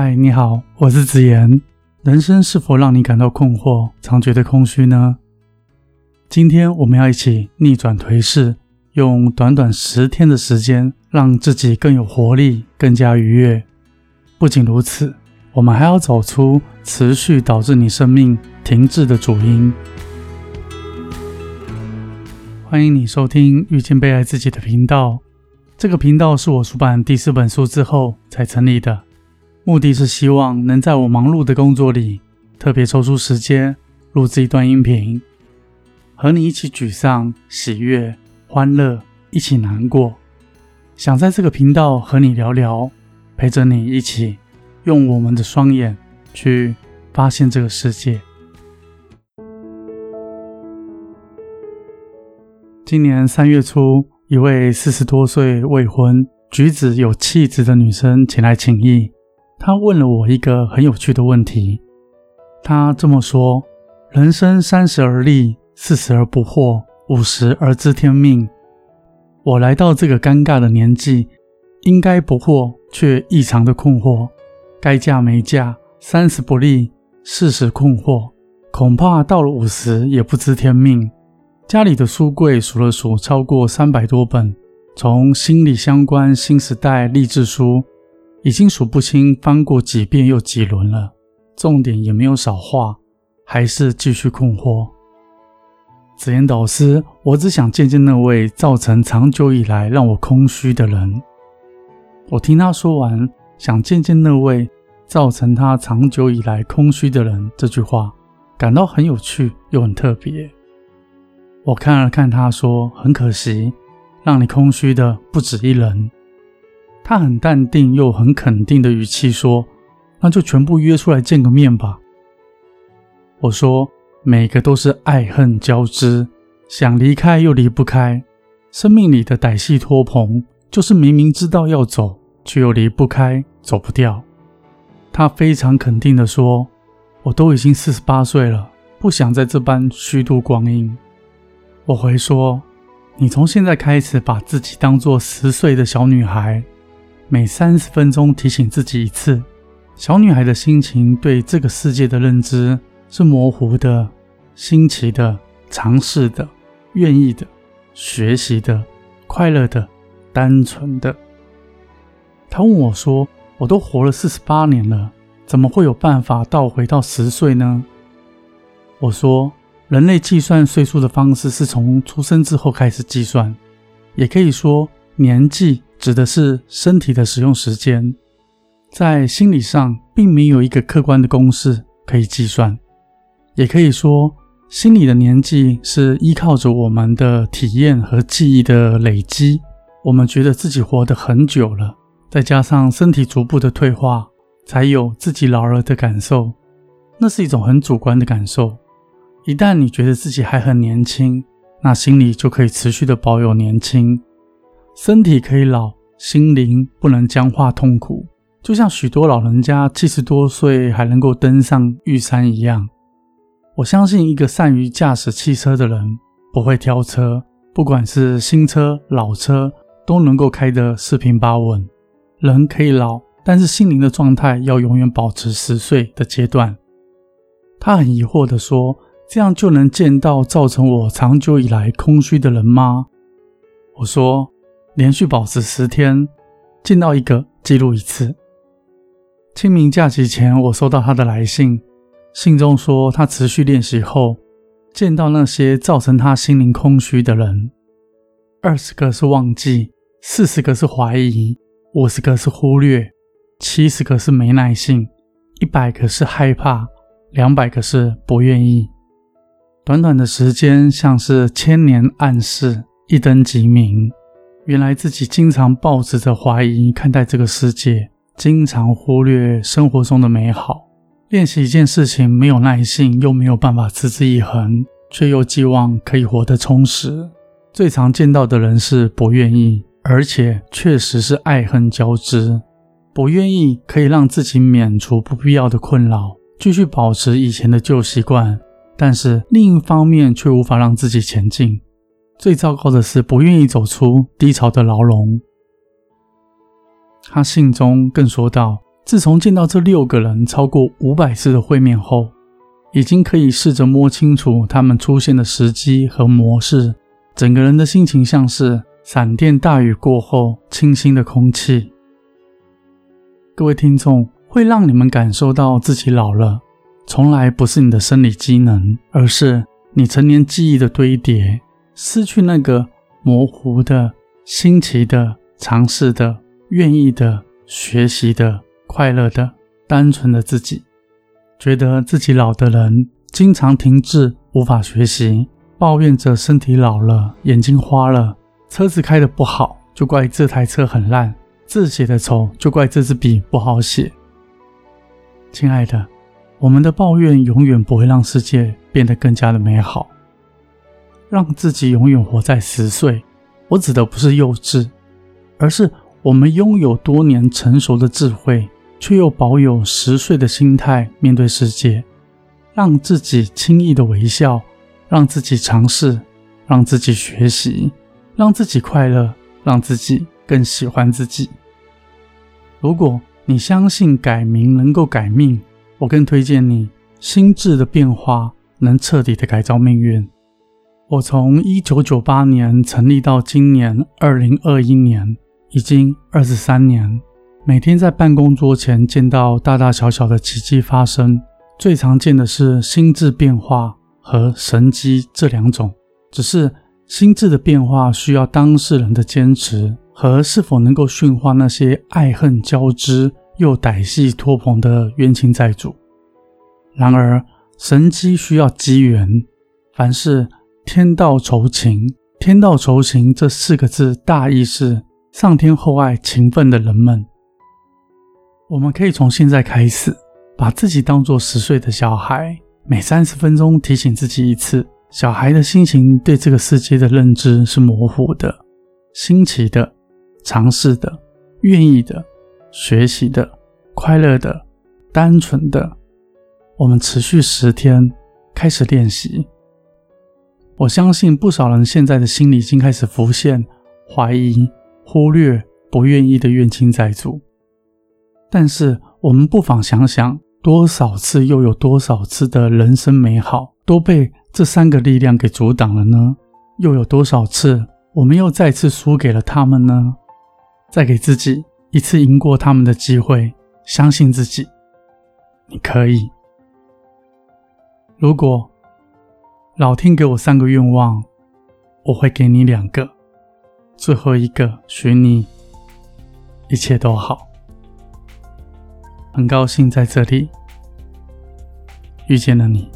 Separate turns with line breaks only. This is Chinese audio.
嗨，你好，我是子言。人生是否让你感到困惑，常觉得空虚呢？今天我们要一起逆转颓势，用短短十天的时间，让自己更有活力，更加愉悦。不仅如此，我们还要走出持续导致你生命停滞的主因。欢迎你收听遇见被爱自己的频道。这个频道是我出版第四本书之后才成立的，目的是希望能在我忙碌的工作里，特别抽出时间录制一段音频，和你一起沮丧、喜悦、欢乐，一起难过。想在这个频道和你聊聊，陪着你一起用我们的双眼去发现这个世界。今年三月初，一位四十多岁未婚、举止有气质的女生前来请益。他问了我一个很有趣的问题。他这么说：“人生三十而立，四十而不惑，五十而知天命。我来到这个尴尬的年纪，应该不惑，却异常的困惑。该嫁没嫁，三十不立，四十困惑，恐怕到了五十也不知天命。”家里的书柜数了数，超过三百多本，从心理相关、新时代励志书，已经数不清，翻过几遍又几轮了。重点也没有少画，还是继续困惑。紫言导师，我只想见见那位造成长久以来让我空虚的人。我听他说完“想见见那位造成他长久以来空虚的人”这句话，感到很有趣又很特别。我看了看他，说：“很可惜，让你空虚的不止一人。”他很淡定又很肯定的语气说：“那就全部约出来见个面吧。”我说：“每个都是爱恨交织，想离开又离不开。生命里的歹戏拖棚，就是明明知道要走，却又离不开，走不掉。”他非常肯定的说：“我都已经四十八岁了，不想在这般虚度光阴。”我回说：“你从现在开始把自己当做十岁的小女孩，每三十分钟提醒自己一次。小女孩的心情对这个世界的认知是模糊的、新奇的、尝试的、愿意的、学习的、快乐的、单纯的。”她问我说：“我都活了四十八年了，怎么会有办法倒回到十岁呢？”我说。人类计算岁数的方式是从出生之后开始计算，也可以说年纪指的是身体的使用时间，在心理上并没有一个客观的公式可以计算，也可以说心理的年纪是依靠着我们的体验和记忆的累积，我们觉得自己活得很久了，再加上身体逐步的退化，才有自己老了的感受，那是一种很主观的感受。一旦你觉得自己还很年轻，那心里就可以持续的保有年轻。身体可以老，心灵不能僵化痛苦。就像许多老人家七十多岁还能够登上玉山一样。我相信一个善于驾驶汽车的人不会挑车，不管是新车老车都能够开得四平八稳。人可以老，但是心灵的状态要永远保持十岁的阶段。他很疑惑地说。这样就能见到造成我长久以来空虚的人吗？我说，连续保持十天，见到一个记录一次。清明假期前，我收到他的来信，信中说他持续练习后，见到那些造成他心灵空虚的人，二十个是忘记，四十个是怀疑，五十个是忽略，七十个是没耐性，一百个是害怕，两百个是不愿意。短短的时间，像是千年暗示，一灯即明。原来自己经常抱持着怀疑看待这个世界，经常忽略生活中的美好。练习一件事情没有耐性，又没有办法持之以恒，却又寄望可以活得充实。最常见到的人是不愿意，而且确实是爱恨交织。不愿意可以让自己免除不必要的困扰，继续保持以前的旧习惯。但是另一方面却无法让自己前进。最糟糕的是，不愿意走出低潮的牢笼。他信中更说道：“自从见到这六个人超过五百次的会面后，已经可以试着摸清楚他们出现的时机和模式。整个人的心情像是闪电大雨过后清新的空气。各位听众，会让你们感受到自己老了，从来不是你的生理机能，而是你成年记忆的堆叠，失去那个模糊的、新奇的、尝试的、愿意的、学习的。快乐的、单纯的自己，觉得自己老的人，经常停滞，无法学习，抱怨着身体老了、眼睛花了，车子开的不好，就怪这台车很烂；字写的丑，就怪这支笔不好写。亲爱的，我们的抱怨永远不会让世界变得更加的美好，让自己永远活在十岁。我指的不是幼稚，而是我们拥有多年成熟的智慧。却又保有十岁的心态面对世界，让自己轻易的微笑，让自己尝试，让自己学习，让自己快乐，让自己更喜欢自己。如果你相信改名能够改命，我更推荐你心智的变化能彻底的改造命运。我从一九九八年成立到今年二零二一年，已经二十三年。每天在办公桌前见到大大小小的奇迹发生，最常见的是心智变化和神机这两种。只是心智的变化需要当事人的坚持和是否能够驯化那些爱恨交织又歹戏托棚的冤亲债主。然而神机需要机缘，凡事天道酬勤，天道酬勤这四个字大意是上天厚爱勤奋的人们。我们可以从现在开始，把自己当作十岁的小孩，每三十分钟提醒自己一次。小孩的心情对这个世界的认知是模糊的、新奇的、尝试的、愿意的、学习的、快乐的、单纯的。我们持续十天开始练习。我相信不少人现在的心里已经开始浮现怀疑、忽略、不愿意的怨亲债主。但是，我们不妨想想，多少次又有多少次的人生美好都被这三个力量给阻挡了呢？又有多少次，我们又再次输给了他们呢？再给自己一次赢过他们的机会，相信自己，你可以。如果老天给我三个愿望，我会给你两个，最后一个许你一切都好。很高兴在这里遇见了你。